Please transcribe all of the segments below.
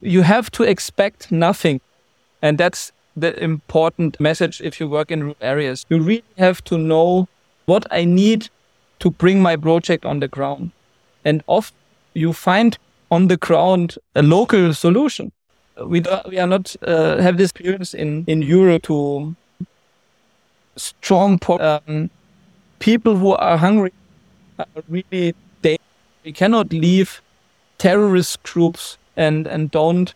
you have to expect nothing. And that's the important message if you work in rural areas. You really have to know what I need to bring my project on the ground. And often you find on the ground a local solution. We, do, we are not uh, have this experience in, in Europe to strong um, people who are hungry are really dangerous. We cannot leave terrorist groups and, and don't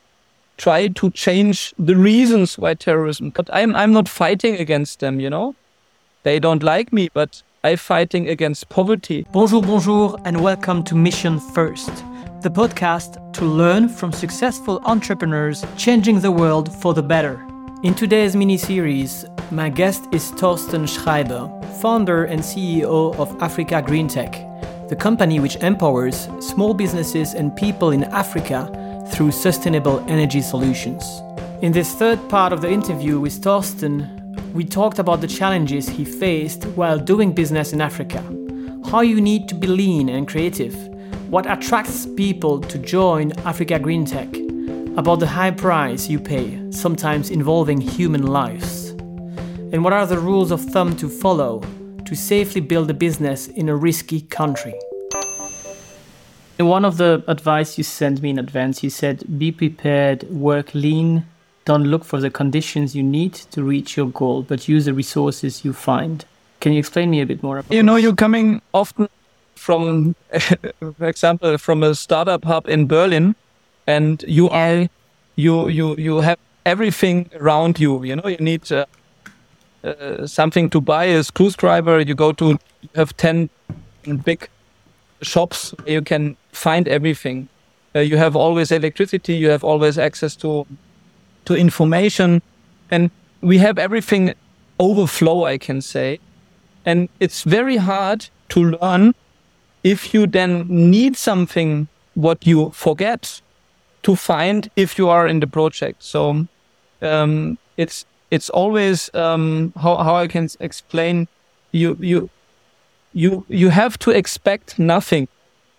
try to change the reasons why terrorism. But I'm, I'm not fighting against them, you know? They don't like me, but I'm fighting against poverty. Bonjour, bonjour, and welcome to Mission First, the podcast to learn from successful entrepreneurs changing the world for the better. In today's mini series, my guest is Thorsten Schreiber, founder and CEO of Africa GreenTec, the company which empowers small businesses and people in Africa through sustainable energy solutions. In this third part of the interview with Thorsten, we talked about the challenges he faced while doing business in Africa, how you need to be lean and creative, what attracts people to join Africa GreenTec, about the high price you pay, sometimes involving human lives, and what are the rules of thumb to follow to safely build a business in a risky country. In one of the advice you sent me in advance, you said be prepared, work lean, don't look for the conditions you need to reach your goal, but use the resources you find. Can you explain me a bit more about You know, you're coming often from, for example, from a startup hub in Berlin, and you are, you you you have everything around you. You know, you need uh, uh, something to buy, a screwdriver. You go to, you have ten big shops you can find everything. Uh, you have always electricity. You have always access to to information, and we have everything overflow. I can say, and it's very hard to learn if you then need something what you forget to find if you are in the project. So um, it's it's always um, how how I can explain you you you you have to expect nothing,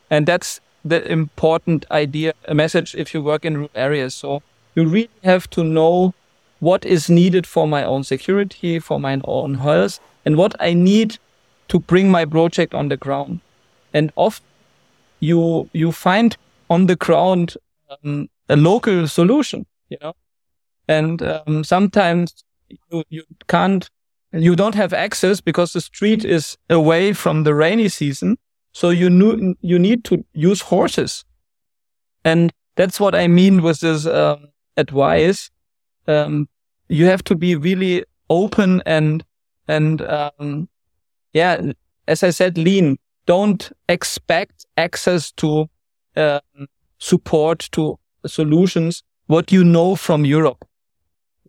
and that's the important idea a message if you work in rural areas. So you really have to know what is needed for my own security, for my own health, and what I need to bring my project on the ground. And often you you find on the ground um, a local solution, you know, and um, sometimes you, you can't, you don't have access because the street is away from the rainy season. So you knew, you need to use horses. And that's what I mean with this um, advice. Um, you have to be really open and, and, um, yeah, as I said, lean. Don't expect access to, uh, support to solutions, what you know from Europe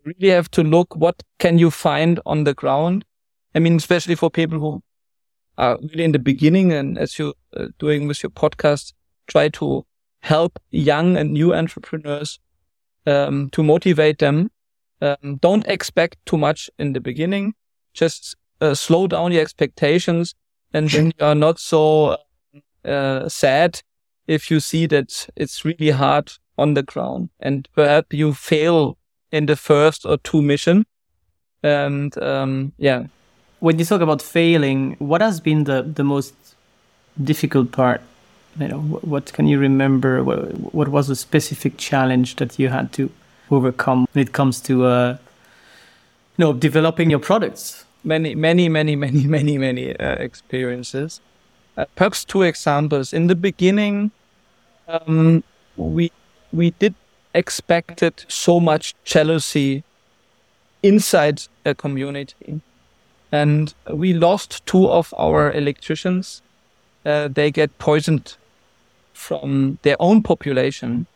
really have to look what can you find on the ground. I mean, especially for people who are really in the beginning and as you're uh, doing with your podcast, try to help young and new entrepreneurs um, to motivate them. Um, don't expect too much in the beginning. Just uh, slow down your expectations, and then you are not so uh, sad if you see that it's really hard on the ground, and perhaps you fail in the first or two mission. And um, yeah. When you talk about failing, what has been the, the most difficult part? You know, what, what can you remember? What, what, was a specific challenge that you had to overcome when it comes to, uh, you know, developing your products? Many, many, many, many, many, many uh, experiences. Uh, perhaps two examples. In the beginning, um, we we did expected so much jealousy inside a community. And we lost two of our electricians. Uh, they get poisoned from their own population.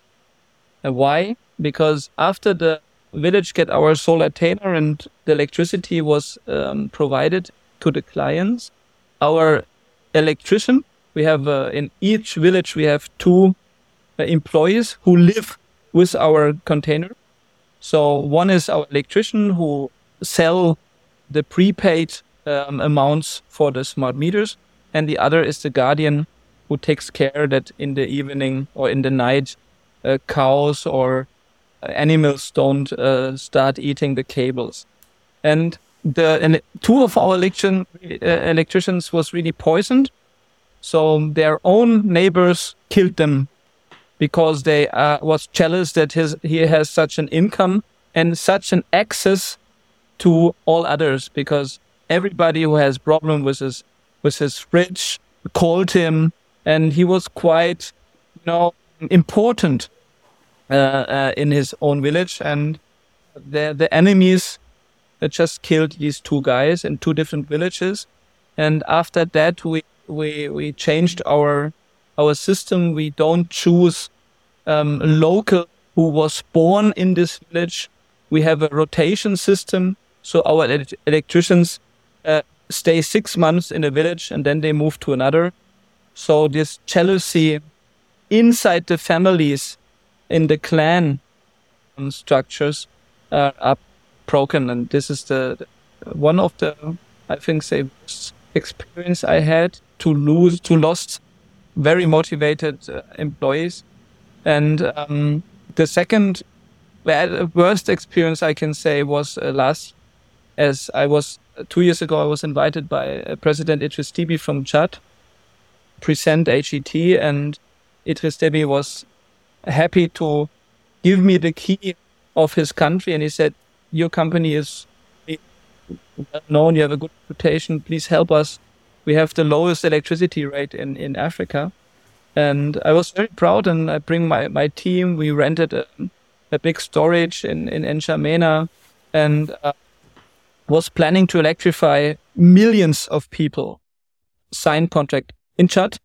Uh, why? Because after the village get our Solartainer and the electricity was um, provided to the clients, our electrician, we have uh, in each village, we have two uh, employees who live with our container. So one is our electrician who sell the prepaid um, amounts for the smart meters, and the other is the guardian who takes care that in the evening or in the night uh, cows or animals don't uh, start eating the cables. And the and two of our electrician, uh, electricians was really poisoned, so their own neighbors killed them because they uh, was jealous that his he has such an income and such an access to all others because everybody who has problem with his with his fridge called him and he was quite you know important uh, uh, in his own village. And the the enemies that just killed these two guys in two different villages. And after that we we we changed our our system we don't choose um, local who was born in this village we have a rotation system so our electricians uh, stay six months in a village and then they move to another. So this jealousy inside the families, in the clan um, structures, are broken, and this is the, the one of the I think say experience I had to lose to lost very motivated uh, employees, and um, the second worst experience I can say was uh, last as I was uh, two years ago, I was invited by President Idris Deby from Chad present HET, and Idris Deby was happy to give me the key of his country, and he said, "Your company is well known. You have a good reputation. Please help us. We have the lowest electricity rate in in Africa." And I was very proud, and I bring my my team. We rented a, a big storage in in N'Djamena, and uh, was planning to electrify millions of people, signed contract in Chad.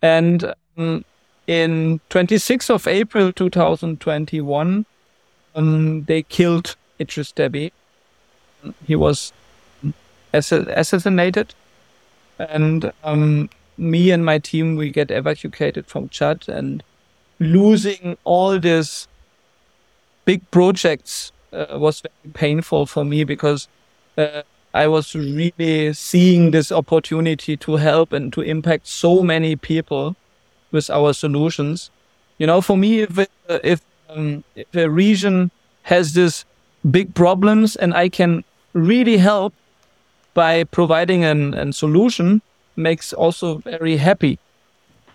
And um, in 26th of April 2021, um, they killed Idris Deby. He was assassinated. And um, me and my team, we get evacuated from Chad and losing all these big projects uh, was very painful for me because uh, I was really seeing this opportunity to help and to impact so many people with our solutions. You know, for me, if uh, if, um, if a region has this big problems and I can really help by providing an, an solution, makes also very happy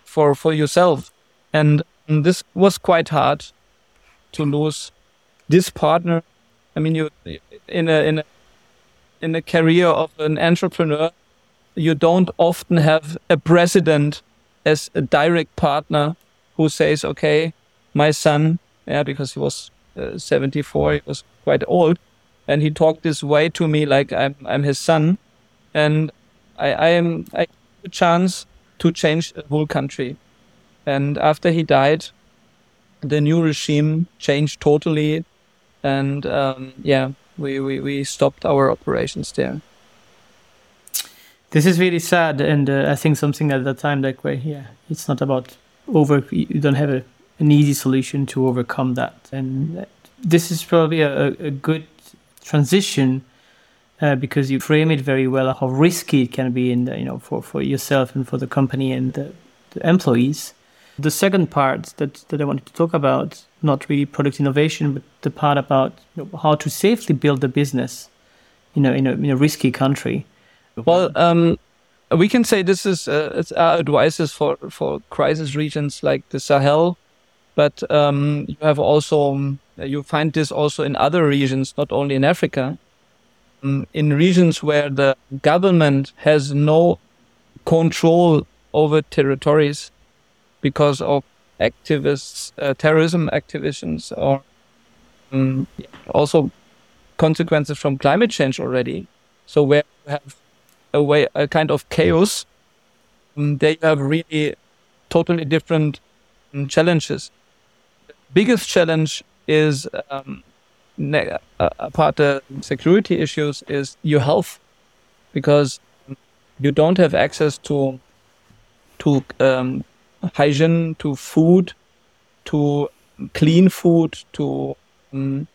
for for yourself. And, this was quite hard to lose this partner. I mean, you in a in a in the career of an entrepreneur, you don't often have a president as a direct partner who says, okay, my son, yeah, because he was uh, 74, he was quite old, and he talked this way to me like I'm, I'm his son, and I, I am I a chance to change the whole country. And after he died, the new regime changed totally, and um, yeah, we, we, we stopped our operations there. This is really sad, and uh, I think something at that time, like where yeah, it's not about over. You don't have a, an easy solution to overcome that, and this is probably a, a good transition uh, because you frame it very well how risky it can be in the, you know for, for yourself and for the company and the, the employees. The second part that, that I wanted to talk about not really product innovation, but the part about you know, how to safely build a business, you know, in a, in a risky country. Well, um, we can say this is uh, our advices for for crisis regions like the Sahel, but um, you have also um, you find this also in other regions, not only in Africa. Um, in regions where the government has no control over territories because of activists, uh, terrorism activists, or um, also consequences from climate change already. So where you have a way, a kind of chaos, um, they have really totally different um, challenges. The biggest challenge is um, ne- uh, apart the security issues is your health, because you don't have access to to um, hygiene to food to clean food to um,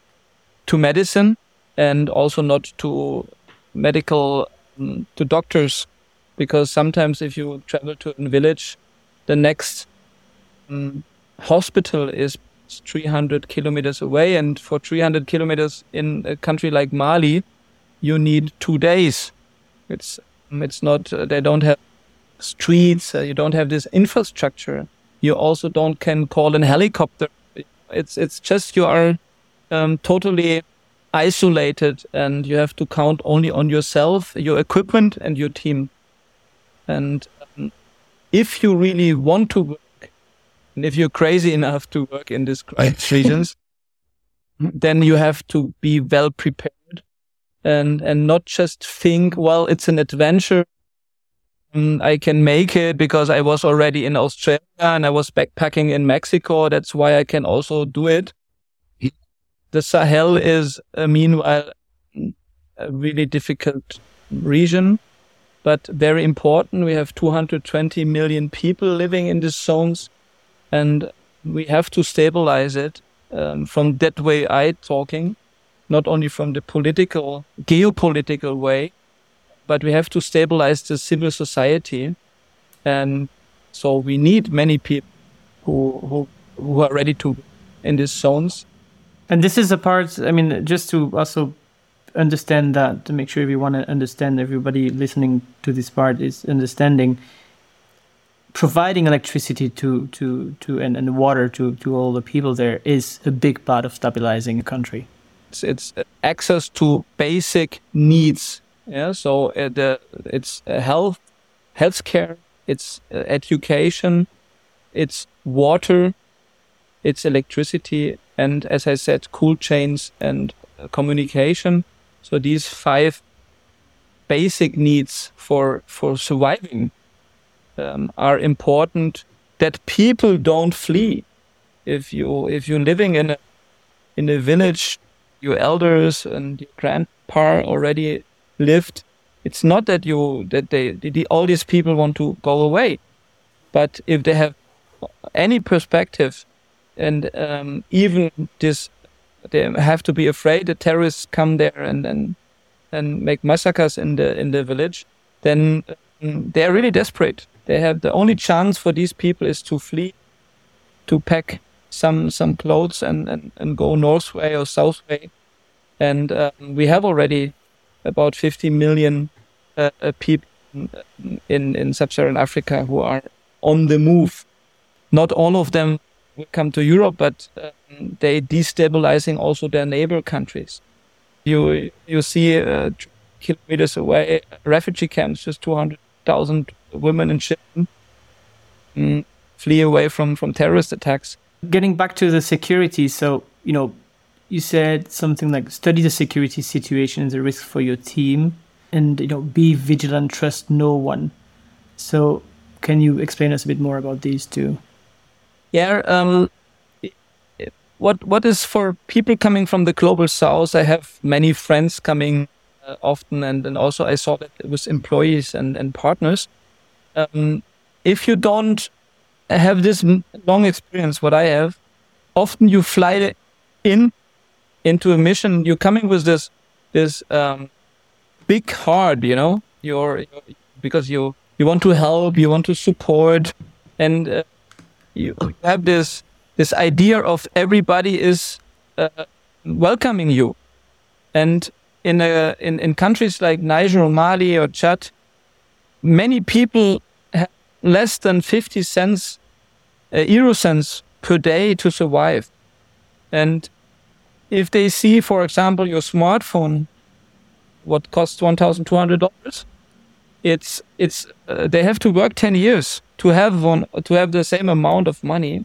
to medicine and also not to medical um, to doctors. Because sometimes if you travel to a village the next um, hospital is 300 kilometers away. And for 300 kilometers in a country like Mali, you need two days. It's, it's not, uh, they don't have streets. Uh, you don't have this infrastructure. You also don't can call an helicopter. It's, it's just you are um, totally isolated and you have to count only on yourself, your equipment and your team. And um, if you really want to and if you're crazy enough to work in these regions, then you have to be well prepared and, and not just think, well, it's an adventure. Mm, I can make it because I was already in Australia and I was backpacking in Mexico. That's why I can also do it. The Sahel is, uh, meanwhile, a really difficult region but very important. We have 220 million people living in these zones, and we have to stabilize it um, from that way I talking, not only from the political, geopolitical way, but we have to stabilize the civil society, and so we need many people who who who are ready to in these zones. And this is a part. I mean, just to also understand that to make sure to understand everybody listening to this part is understanding providing electricity to to to and, and water to to all the people there is a big part of stabilizing a country. It's, it's access to basic needs. Yeah so uh, the it's uh, health healthcare it's uh, education it's water it's electricity and as i said cool chains and uh, communication. So these five basic needs for for surviving um, are important. That people don't flee. If you if you're living in a in a village, your elders and your grandpa already lived. It's not that you that they, they all these people want to go away, but if they have any perspective, and um, even this they have to be afraid that terrorists come there and and and make massacres in the in the village, then um, they are really desperate. They have the only chance for these people is to flee, to pack some some clothes and and, and go north way or south way, and um, we have already about 50 million uh, uh, people in in sub-Saharan Africa who are on the move. Not all of them will come to Europe, but um, they destabilizing also their neighbor countries. You you see uh, kilometers away refugee camps, just two hundred thousand women and children um, flee away from from terrorist attacks. Getting back to the security, so you know, you said something like study the security situation as a risk for your team, and you know, be vigilant, trust no one. So, can you explain us a bit more about these two? Yeah, um, what what is for people coming from the global south? I have many friends coming uh, often, and and also I saw that it was employees and and partners. Um, if you don't have this long experience, what I have, often you fly in into a mission. You're coming with this this um, big heart, you know. You're, you're, because you you want to help, you want to support, and uh, you have this this idea of everybody is uh, welcoming you, and in a in in countries like Niger or Mali or Chad, many people have less than fifty cents, uh, euro cents per day to survive, and if they see, for example, your smartphone, what costs one thousand two hundred dollars, it's it's uh, they have to work ten years to have one to have the same amount of money,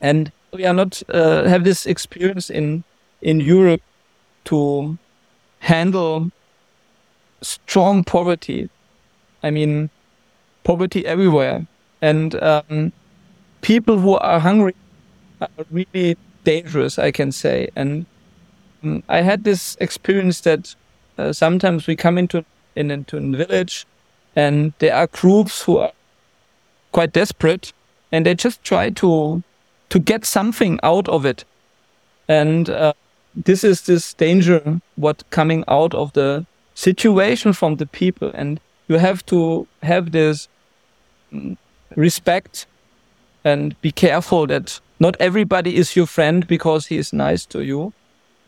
and we are not uh, have this experience in in Europe to handle strong poverty. I mean, poverty everywhere, and um, people who are hungry are really dangerous. I can say, and um, I had this experience that uh, sometimes we come into in, into a village, and there are groups who are quite desperate and they just try to to get something out of it. And uh, this is this danger what coming out of the situation from the people. And you have to have this mm, respect and be careful that not everybody is your friend because he is nice to you.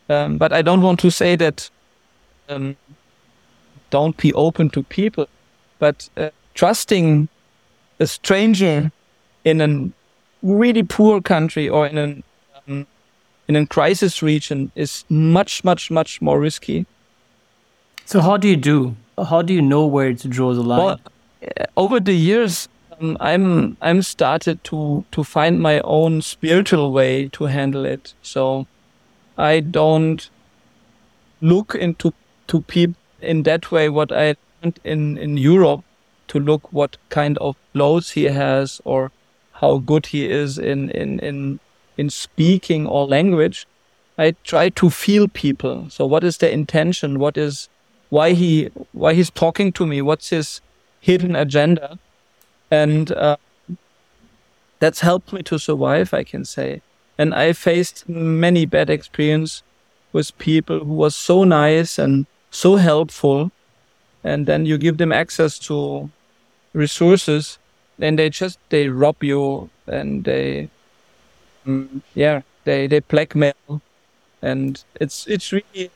Um, but I don't want to say that um, don't be open to people, but uh, trusting a stranger in a really poor country or in an um, in a crisis region is much much much more risky. So how do you do? How do you know where to draw the line? Well, uh, over the years, um, I'm I'm started to to find my own spiritual way to handle it. So I don't look into to people in that way. What I learned in in Europe to look what kind of clothes he has or how good he is in in in in speaking or language. I try to feel people. So what is their intention? What is why he why he's talking to me? What's his hidden agenda? And uh, that's helped me to survive, I can say. And I faced many bad experience with people who was so nice and so helpful. And then you give them access to resources and they just, they rob you and they, mm, yeah, they, they blackmail. And it's, it's really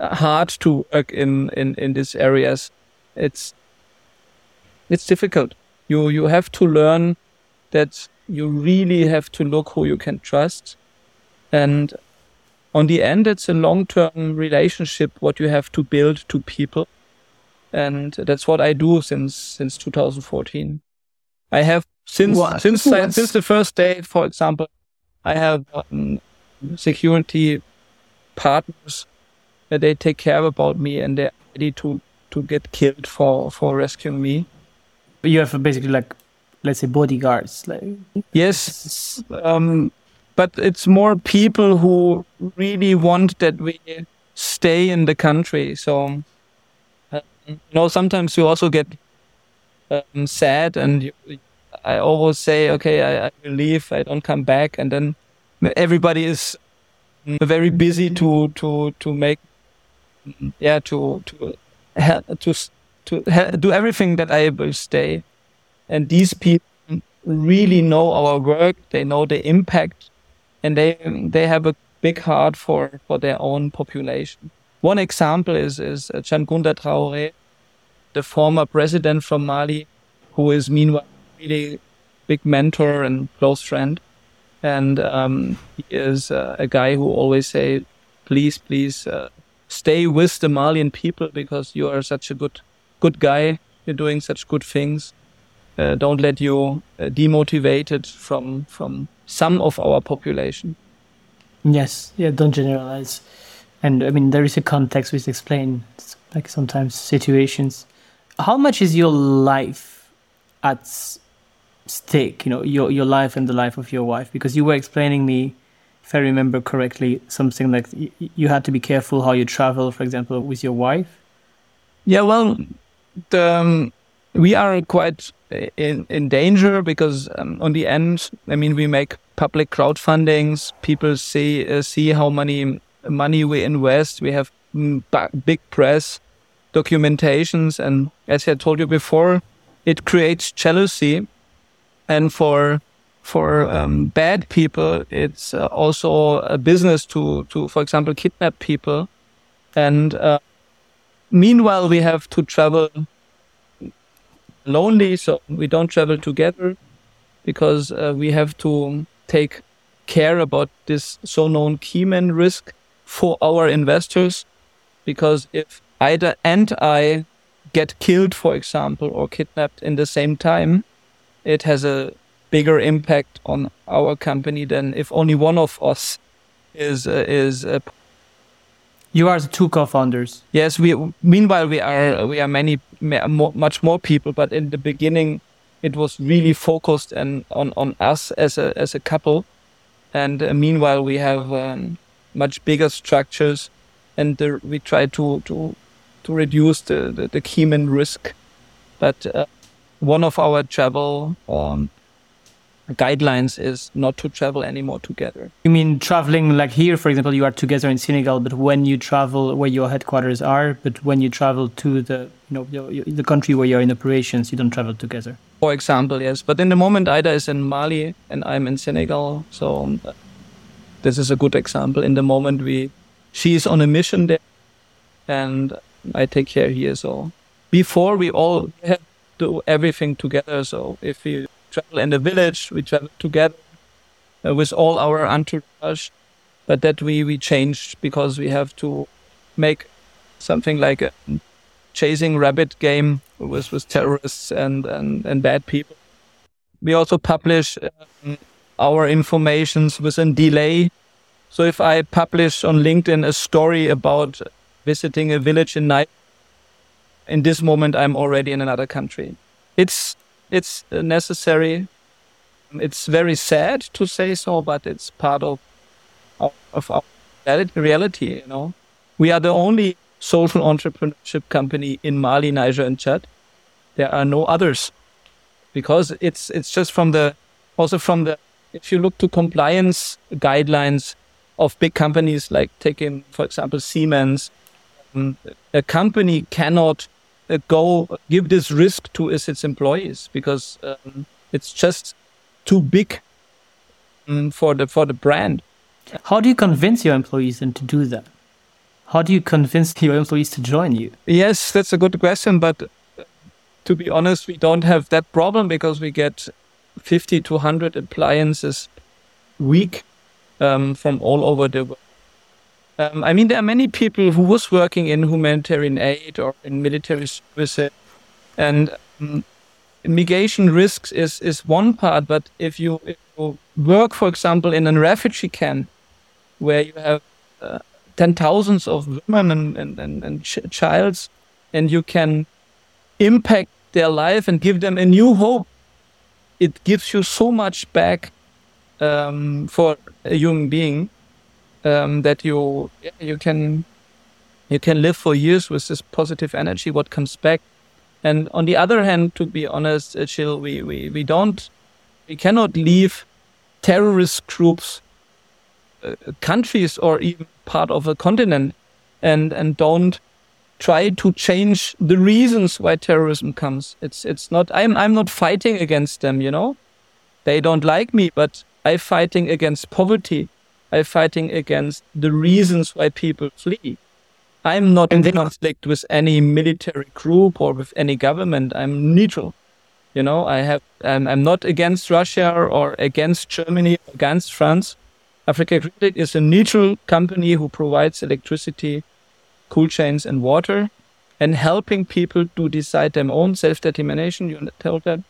hard to work in, in, in these areas. It's, it's difficult. You, you have to learn that you really have to look who you can trust. And on the end, it's a long term relationship, what you have to build to people. And that's what I do since, since 2014. I have since, what? since, since the first day, for example, I have um, security partners they take care about me and they're ready to, to get killed for, for rescuing me. You have basically like let's say bodyguards like yes um, but it's more people who really want that we stay in the country. So uh, you know sometimes you also get um, sad and you, i always say okay I, I will leave. I don't come back. And then everybody is very busy to to to make yeah to to to to do everything that i will stay and these people really know our work. They know the impact and they, they have a big heart for, for their own population. One example is, is Dioncounda Traoré, the former president from Mali, who is meanwhile really big mentor and close friend. And um, he is uh, a guy who always say, please, please uh, stay with the Malian people because you are such a good, good guy. You're doing such good things uh, don't let you uh, demotivated from from some of our population. Yes, yeah, don't generalize. And I mean, there is a context which explain like sometimes situations. How much is your life at stake? You know, your your life and the life of your wife, because you were explaining me, if I remember correctly, something like you had to be careful how you travel, for example, with your wife. Yeah, well, the, um, we are quite in, in danger because um, on the end, I mean, we make public crowdfundings. People see uh, see how many money we invest. We have big press documentations, and as I told you before, it creates jealousy. And for for um, bad people, it's uh, also a business to to, for example, kidnap people. And uh, meanwhile, we have to travel lonely, so we don't travel together because uh, we have to take care about this so-known keyman risk for our investors. Because if Aida and I get killed, for example, or kidnapped in the same time, it has a bigger impact on our company than if only one of us is uh, is uh, you are the two co-founders. Yes, we. Meanwhile, we are we are many, more, much more people. But in the beginning, it was really focused and on on us as a as a couple. And uh, meanwhile, we have um, much bigger structures, and the, we try to to to reduce the the, the keyman risk. But uh, one of our travel um, guidelines is not to travel anymore together. You mean traveling like here, for example, you are together in Senegal, but when you travel where your headquarters are, but when you travel to the you know the country where you're in operations, you don't travel together. For example, yes. But in the moment, Aida is in Mali and I'm in Senegal. So um, this is a good example. In the moment, we she is on a mission there, and I take care here. So before we all have to do everything together. So if we travel in the village, we travel together uh, with all our entourage. But that we we changed because we have to make something like a chasing rabbit game with with terrorists and and, and bad people. We also publish um, our informations with a delay. So if I publish on LinkedIn a story about visiting a village in night, in this moment I'm already in another country. It's it's necessary. It's very sad to say so, but it's part of of our reality. You know, we are the only social entrepreneurship company in Mali, Niger, and Chad. There are no others because it's it's just from the also from the if you look to compliance guidelines of big companies like taking for example Siemens, um, a company cannot uh, go give this risk to its employees because um, it's just too big um, for the for the brand. How do you convince your employees then to do that? How do you convince your employees to join you? Yes, that's a good question, but uh, to be honest, we don't have that problem because we get 50 to 100 appliances week um, from all over the world. Um, I mean, there are many people who was working in humanitarian aid or in military service, and um, migration risks is is one part. But if you, if you work, for example, in a refugee camp, where you have uh, ten thousands of women and and and, and ch- and you can impact their life and give them a new hope, it gives you so much back um, for a human being um, that you you can you can live for years with this positive energy what comes back. And on the other hand to be honest uh, chill we, we we don't we cannot leave terrorist groups uh, countries or even part of a continent and and don't try to change the reasons why terrorism comes. It's it's not i'm i'm not fighting against them you know? They don't like me but i'm fighting against poverty I'm fighting against the reasons why people flee. I'm not in conflict with any military group or with any government. I'm neutral. You know, I have, I'm, I'm not against Russia or against Germany, or against France. Africa Green is a neutral company who provides electricity, cool chains, and water, and helping people to decide their own self-determination. You told that,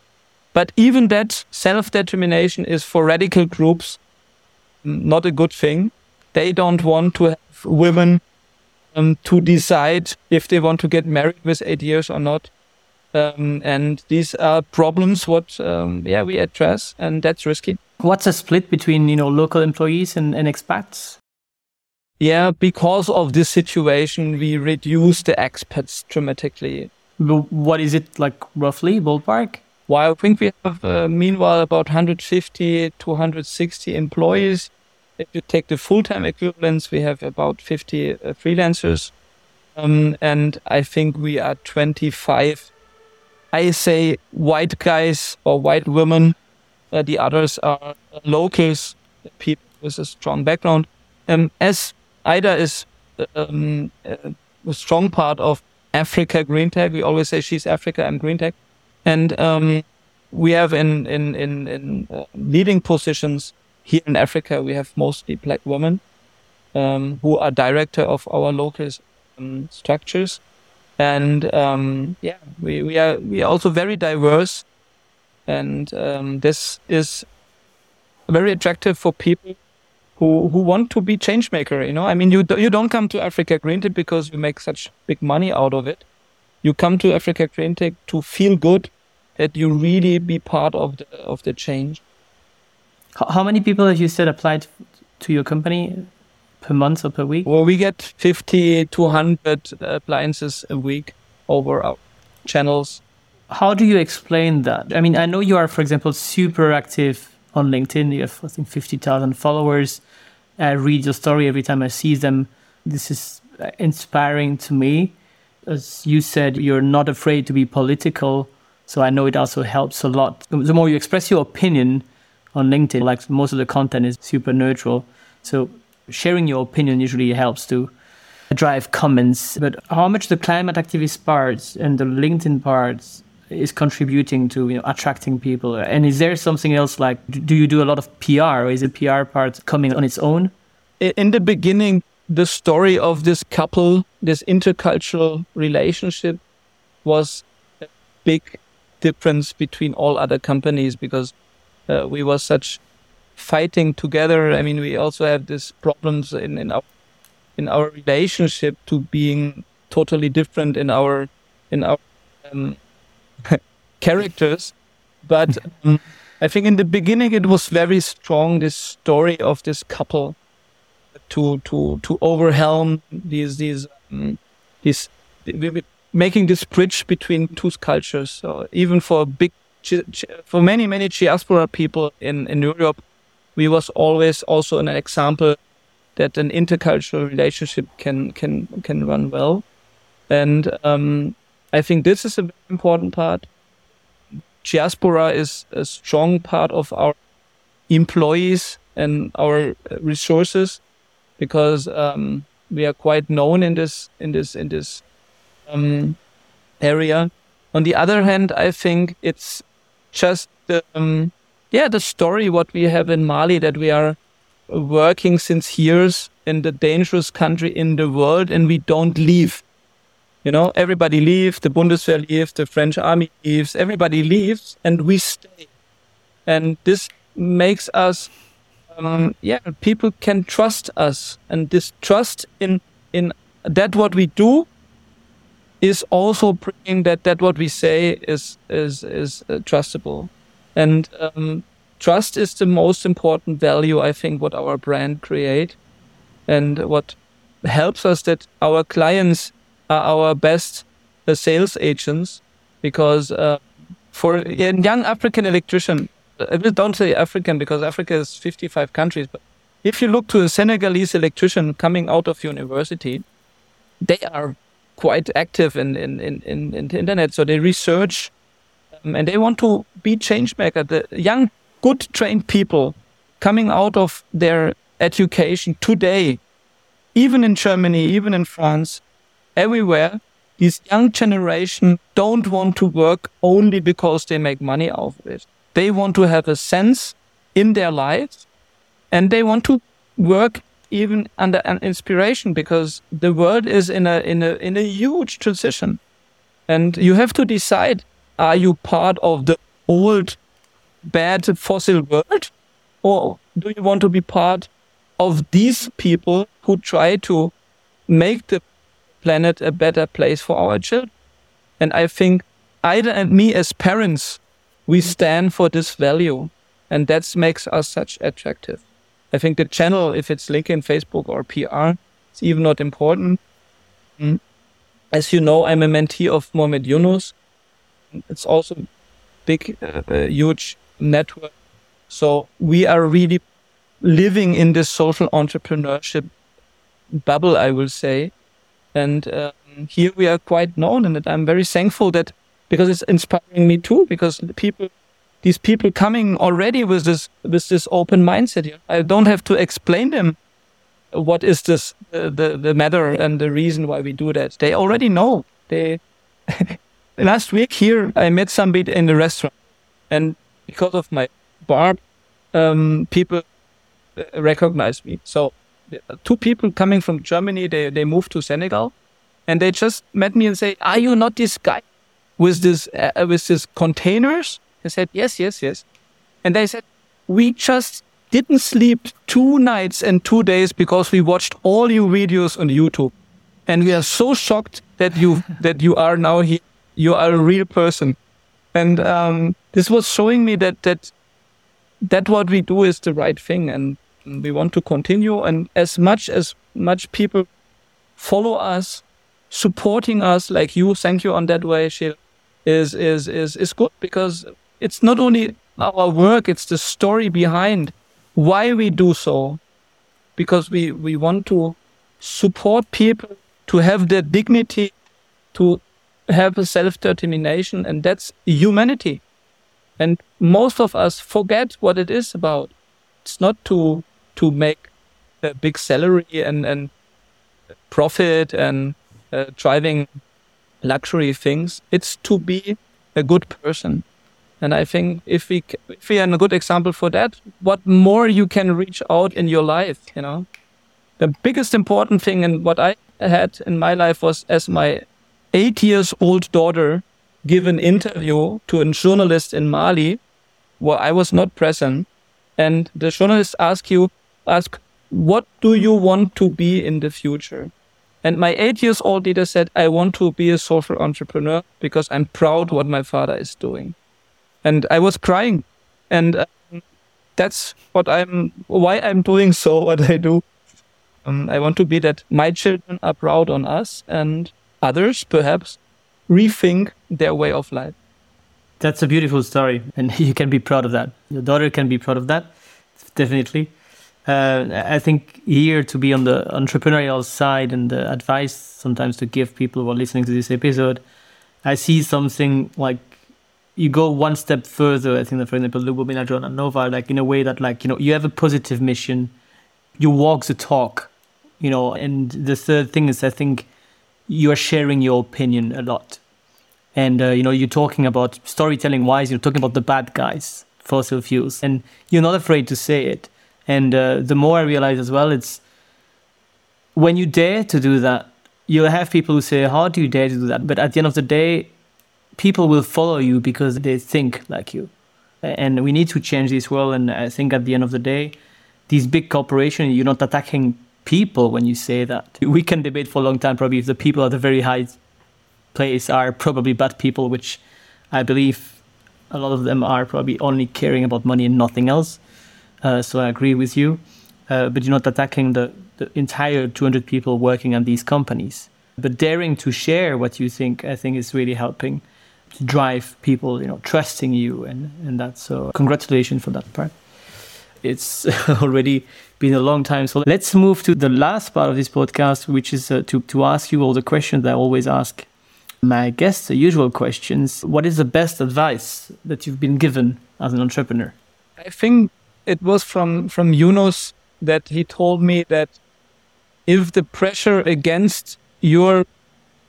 but even that self-determination is for radical groups not a good thing. They don't want to have women um, to decide if they want to get married with eight years or not. Um, and these are problems what um, yeah we address, and that's risky. What's the split between you know local employees and, and expats? Yeah, because of this situation, we reduce the expats dramatically. What is it like roughly ballpark? Well, I think we have, uh, meanwhile, about 150 to 160 employees. If you take the full-time equivalents, we have about 50 uh, freelancers. Um, and I think we are 25, I say white guys or white women. Uh, the others are locals, people with a strong background. Um, as Aida is um, uh, a strong part of Africa GreenTec, we always say she's Africa, I'm Green Tech and um, we have in in in, in uh, leading positions here in Africa. We have mostly black women um, who are director of our local um, structures, and um, yeah, we we are we are also very diverse, and um, this is very attractive for people who who want to be change maker. You know, I mean, you you don't come to Africa Green because you make such big money out of it you come to Africa GreenTec to feel good that you really be part of the of the change. How many people have you said applied to your company per month or per week? Well, we get 50 to 100 appliances a week over our channels. How do you explain that? I mean, I know you are, for example, super active on LinkedIn. You have, I think, 50,000 followers. I read your story every time I see them. This is uh, inspiring to me as you said, you're not afraid to be political. So I know it also helps a lot. The more you express your opinion on LinkedIn, like most of the content is super neutral. So sharing your opinion usually helps to drive comments. But how much the climate activist parts and the LinkedIn parts is contributing to you know, attracting people? And is there something else like do you do a lot of PR or is the PR part coming on its own? In the beginning, the story of this couple, this intercultural relationship was a big difference between all other companies because uh, we were such fighting together. I mean, we also have these problems in, in our in our relationship to being totally different in our in our um, characters. But um, I think in the beginning it was very strong. This story of this couple to to to overwhelm these these um, these making this bridge between two cultures. So even for big for many many diaspora people in in Europe, we was always also an example that an intercultural relationship can can can run well, and um, I think this is an important part. Diaspora is a strong part of our employees and our resources because um, we are quite known in this in this in this um, area. On the other hand, I think it's just um, yeah the story what we have in Mali that we are working since years in the dangerous country in the world and we don't leave. You know, everybody leaves, the Bundeswehr leaves, the French army leaves, everybody leaves and we stay. And this makes us um, yeah, people can trust us, and this trust in in that what we do is also bringing that that what we say is is is uh, trustable, and um, trust is the most important value I think what our brand create, and what helps us that our clients are our best uh, sales agents because uh, for a young African electrician don't say African because Africa is 55 countries, but if you look to a Senegalese electrician coming out of university, they are quite active in, in, in, in, in the internet. So they research um, and they want to be change maker. The young, good trained people coming out of their education today, even in Germany, even in France, everywhere, this young generation don't want to work only because they make money out of it. They want to have a sense in their lives and they want to work even under an inspiration because the world is in a in a in a huge transition. And you have to decide are you part of the old bad fossil world or do you want to be part of these people who try to make the planet a better place for our children? And i think Aida and me as parents we stand for this value and that makes us such attractive. I think the channel if it's linkedin facebook or pr it's even not important. Mm. as you know i'm a mentee of mohamed yunus. It's also big uh, uh, huge network. So we are really living in this social entrepreneurship bubble i will say. And um, here we are quite known and i'm very thankful that because it's inspiring me too because people these people coming already with this with this open mindset here i don't have to explain them what is this uh, the the matter and the reason why we do that. They already know. They last week here i met somebody in the restaurant and because of my barb um, people uh, recognize me. So two people coming from germany they they moved to senegal and they just met me and say are you not this guy with this uh, with this containers? I said, yes, yes, yes. And they said, we just didn't sleep two nights and two days because we watched all your videos on YouTube. And we are so shocked that you that you are now here. You are a real person. And um, this was showing me that that that what we do is the right thing and we want to continue and as much as much people follow us supporting us like you thank you on that way Gilles is is is is good because it's not only our work it's the story behind why we do so because we we want to support people to have their dignity to have a self determination, and that's humanity. And most of us forget what it is about. It's not to to make a big salary and and profit and uh, driving luxury things. It's to be a good person. And I think if we if we are a good example for that, what more you can reach out in your life, you know. The biggest important thing and what I had in my life was as my eight years old daughter give an interview to a journalist in Mali where I was not present. And the journalist asked you, ask, what do you want to be in the future? And my eight years old leader said, I want to be a social entrepreneur because I'm proud what my father is doing. And I was crying. And um, that's what I'm, why I'm doing so, what I do. Um, I want to be that my children are proud on us and others perhaps rethink their way of life. That's a beautiful story, and you can be proud of that. Your daughter can be proud of that, definitely. Uh, I think here to be on the entrepreneurial side and the advice sometimes to give people who are listening to this episode, I see something like you go one step further. I think that, for example, women at and Nova, like in a way that, like, you know, you have a positive mission, you walk the talk, you know, and the third thing is, I think, you are sharing your opinion a lot. And, uh, you know, you're talking about storytelling wise, you're talking about the bad guys, fossil fuels, and you're not afraid to say it. And uh, the more I realize as well, it's when you dare to do that, you'll have people who say, How do you dare to do that? But at the end of the day, people will follow you because they think like you. And we need to change this world. And I think at the end of the day, these big corporations, you're not attacking people when you say that. We can debate for a long time probably if the people at the very high place are probably bad people, which I believe a lot of them are probably only caring about money and nothing else. Uh, so I agree with you. Uh, but you're not attacking the, the entire 200 people working on these companies. But daring to share what you think, I think, is really helping to drive people, you know, trusting you and, and that. So congratulations for that part. It's already been a long time. So let's move to the last part of this podcast, which is uh, to, to ask you all the questions I always ask my guests, the usual questions. What is the best advice that you've been given as an entrepreneur? I think it was from, from Yunus that he told me that if the pressure against your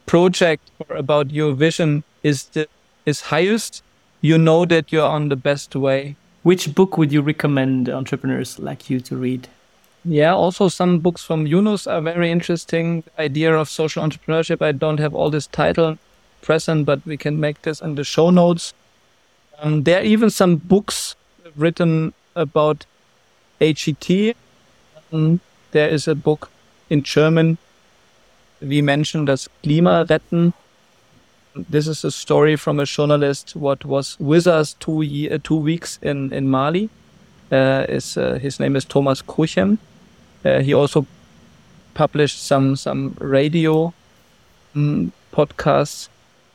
project or about your vision is the, is highest, you know that you're on the best way. Which book would you recommend entrepreneurs like you to read? Yeah, also some books from Yunus are very interesting. The idea of social entrepreneurship. I don't have all this title present, but we can make this in the show notes. Um, there are even some books written about HET. Um, there is a book in German. We mentioned as Klima retten. This is a story from a journalist what was with us two year, two weeks in in Mali. Uh, is uh, his name is Thomas Kruchem uh, he also published some some radio um, podcasts,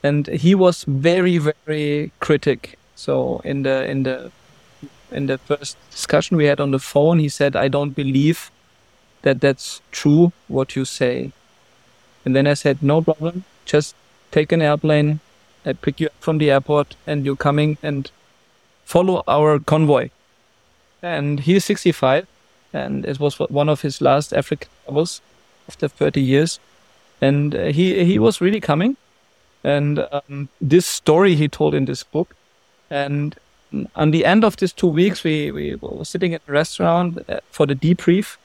and he was very very critic. So in the in the in the first discussion we had on the phone, he said, "I don't believe that that's true what you say." And then I said, "No problem. Just take an airplane. I pick you up from the airport, and you're coming and follow our convoy." And he's 65 and it was one of his last African travels after 30 years. And he he was really coming, and um, this story he told in this book, and on the end of these two weeks, we we were sitting at a restaurant uh, for the debrief,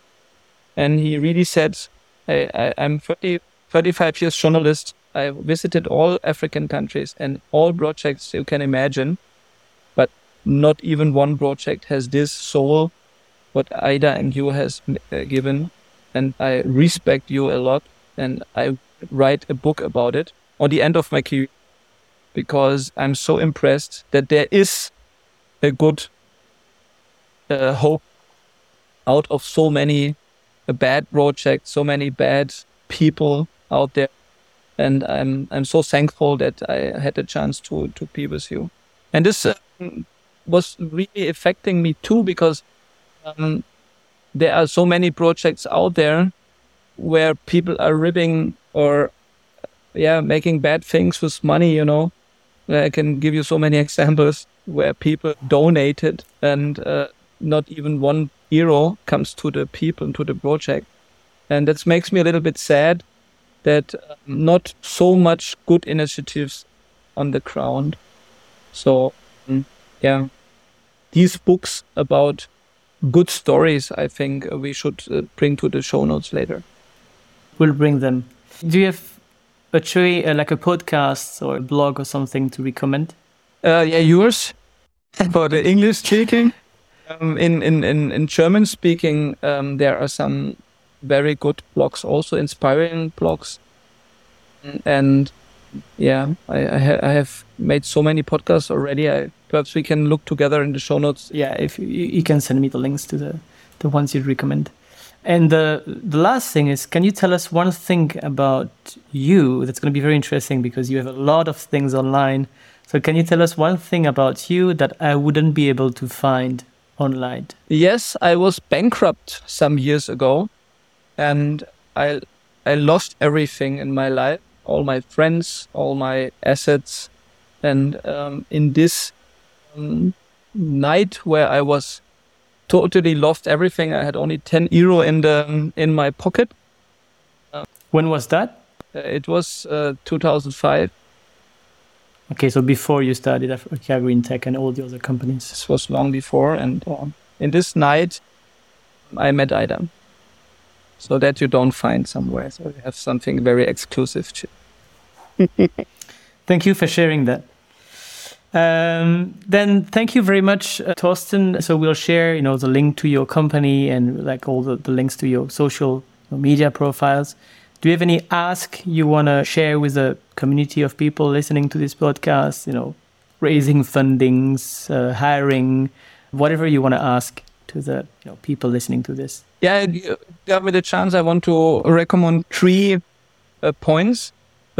and he really said, hey, I, I'm 30, 35 years journalist. I visited all African countries and all projects you can imagine, but not even one project has this soul what Aida and you has uh, given, and I respect you a lot, and I write a book about it on the end of my career because I'm so impressed that there is a good uh, hope out of so many uh, bad projects, so many bad people out there, and I'm I'm so thankful that I had a chance to to be with you, and this uh, was really affecting me too because um, there are so many projects out there where people are ripping or yeah, making bad things with money, you know. I can give you so many examples where people donated and uh, not even one euro comes to the people and to the project. And that makes me a little bit sad that um, not so much good initiatives on the ground. So, um, yeah, these books about good stories, I think we should uh, bring to the show notes later. We'll bring them. Do you have a tree, uh, like a podcast or a blog or something to recommend? Uh, yeah, yours for the English speaking. Um, in, in, in, in German speaking, um, there are some very good blogs, also inspiring blogs. And yeah, I, I, ha I, have made so many podcasts already. I, perhaps we can look together in the show notes. Yeah, if you, you can send me the links to the, the ones you'd recommend. And the the last thing is, can you tell us one thing about you that's going to be very interesting because you have a lot of things online. So can you tell us one thing about you that I wouldn't be able to find online? Yes, I was bankrupt some years ago, and I I lost everything in my life, all my friends, all my assets, and um, in this um, night where I was totally lost everything. I had only 10 euro in the in my pocket. Uh, when was that? Uh, it was uh, 2005. Okay, so before you started Africa GreenTec and all the other companies. This was long before, and uh, in this night, I met Aida. So that you don't find somewhere. So you have something very exclusive. Thank you for sharing that. Um, then thank you very much, uh, Torsten. So we'll share, you know, the link to your company and like all the, the links to your social media profiles. Do you have any ask you want to share with the community of people listening to this podcast? You know, raising fundings, uh, hiring, whatever you want to ask to the you know people listening to this. Yeah, give me the chance. I want to recommend three uh, points.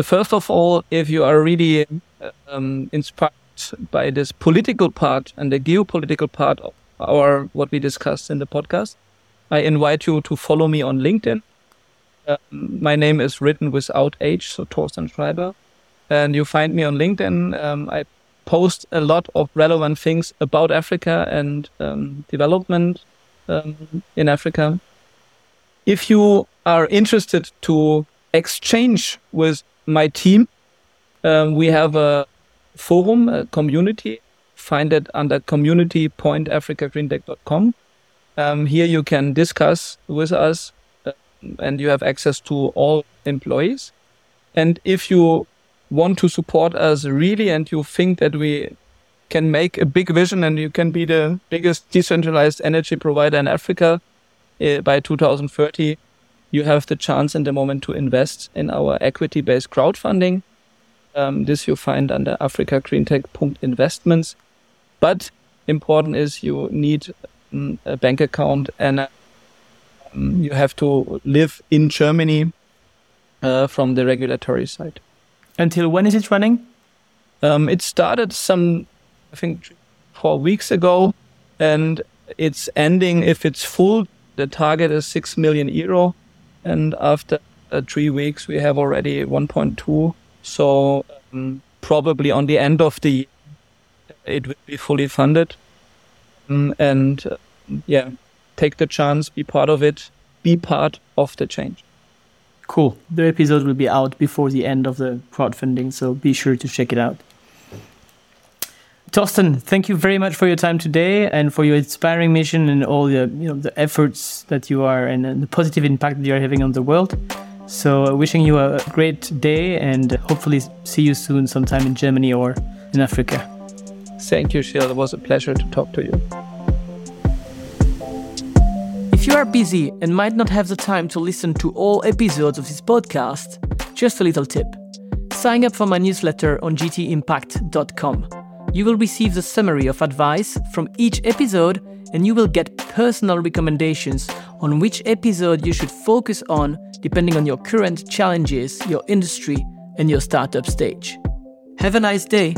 First of all, if you are really um, inspired by this political part and the geopolitical part of our what we discussed in the podcast, I invite you to follow me on LinkedIn. Uh, my name is written without H, so Torsten Schreiber, and you find me on LinkedIn. Um, I post a lot of relevant things about Africa and um, development um, in Africa. If you are interested to exchange with my team, um, we have a forum, a community. Find it under community.africagreentec.com. Um, here you can discuss with us and you have access to all employees. And if you want to support us really and you think that we can make a big vision and you can be the biggest decentralized energy provider in Africa uh, by 2030, you have the chance in the moment to invest in our equity based crowdfunding. Um, this you find under africagreentec.investments. But important is you need um, a bank account and um, you have to live in Germany uh, from the regulatory side. Until when is it running? Um, it started some, I think, four weeks ago, and it's ending if it's full. The target is six million euro, and after uh, three weeks, we have already 1.2 so um, probably on the end of the year, it will be fully funded. Um, and uh, yeah, take the chance, be part of it, be part of the change. Cool. The episode will be out before the end of the crowdfunding, so be sure to check it out. Torsten, thank you very much for your time today and for your inspiring mission and all the you know the efforts that you are and, and the positive impact that you are having on the world. So, uh, wishing you a great day and hopefully see you soon sometime in Germany or in Africa. Thank you, Shiel. It was a pleasure to talk to you. If you are busy and might not have the time to listen to all episodes of this podcast, just a little tip. Sign up for my newsletter on gtimpact.com. You will receive the summary of advice from each episode and you will get personal recommendations on which episode you should focus on depending on your current challenges, your industry, and your startup stage. Have a nice day.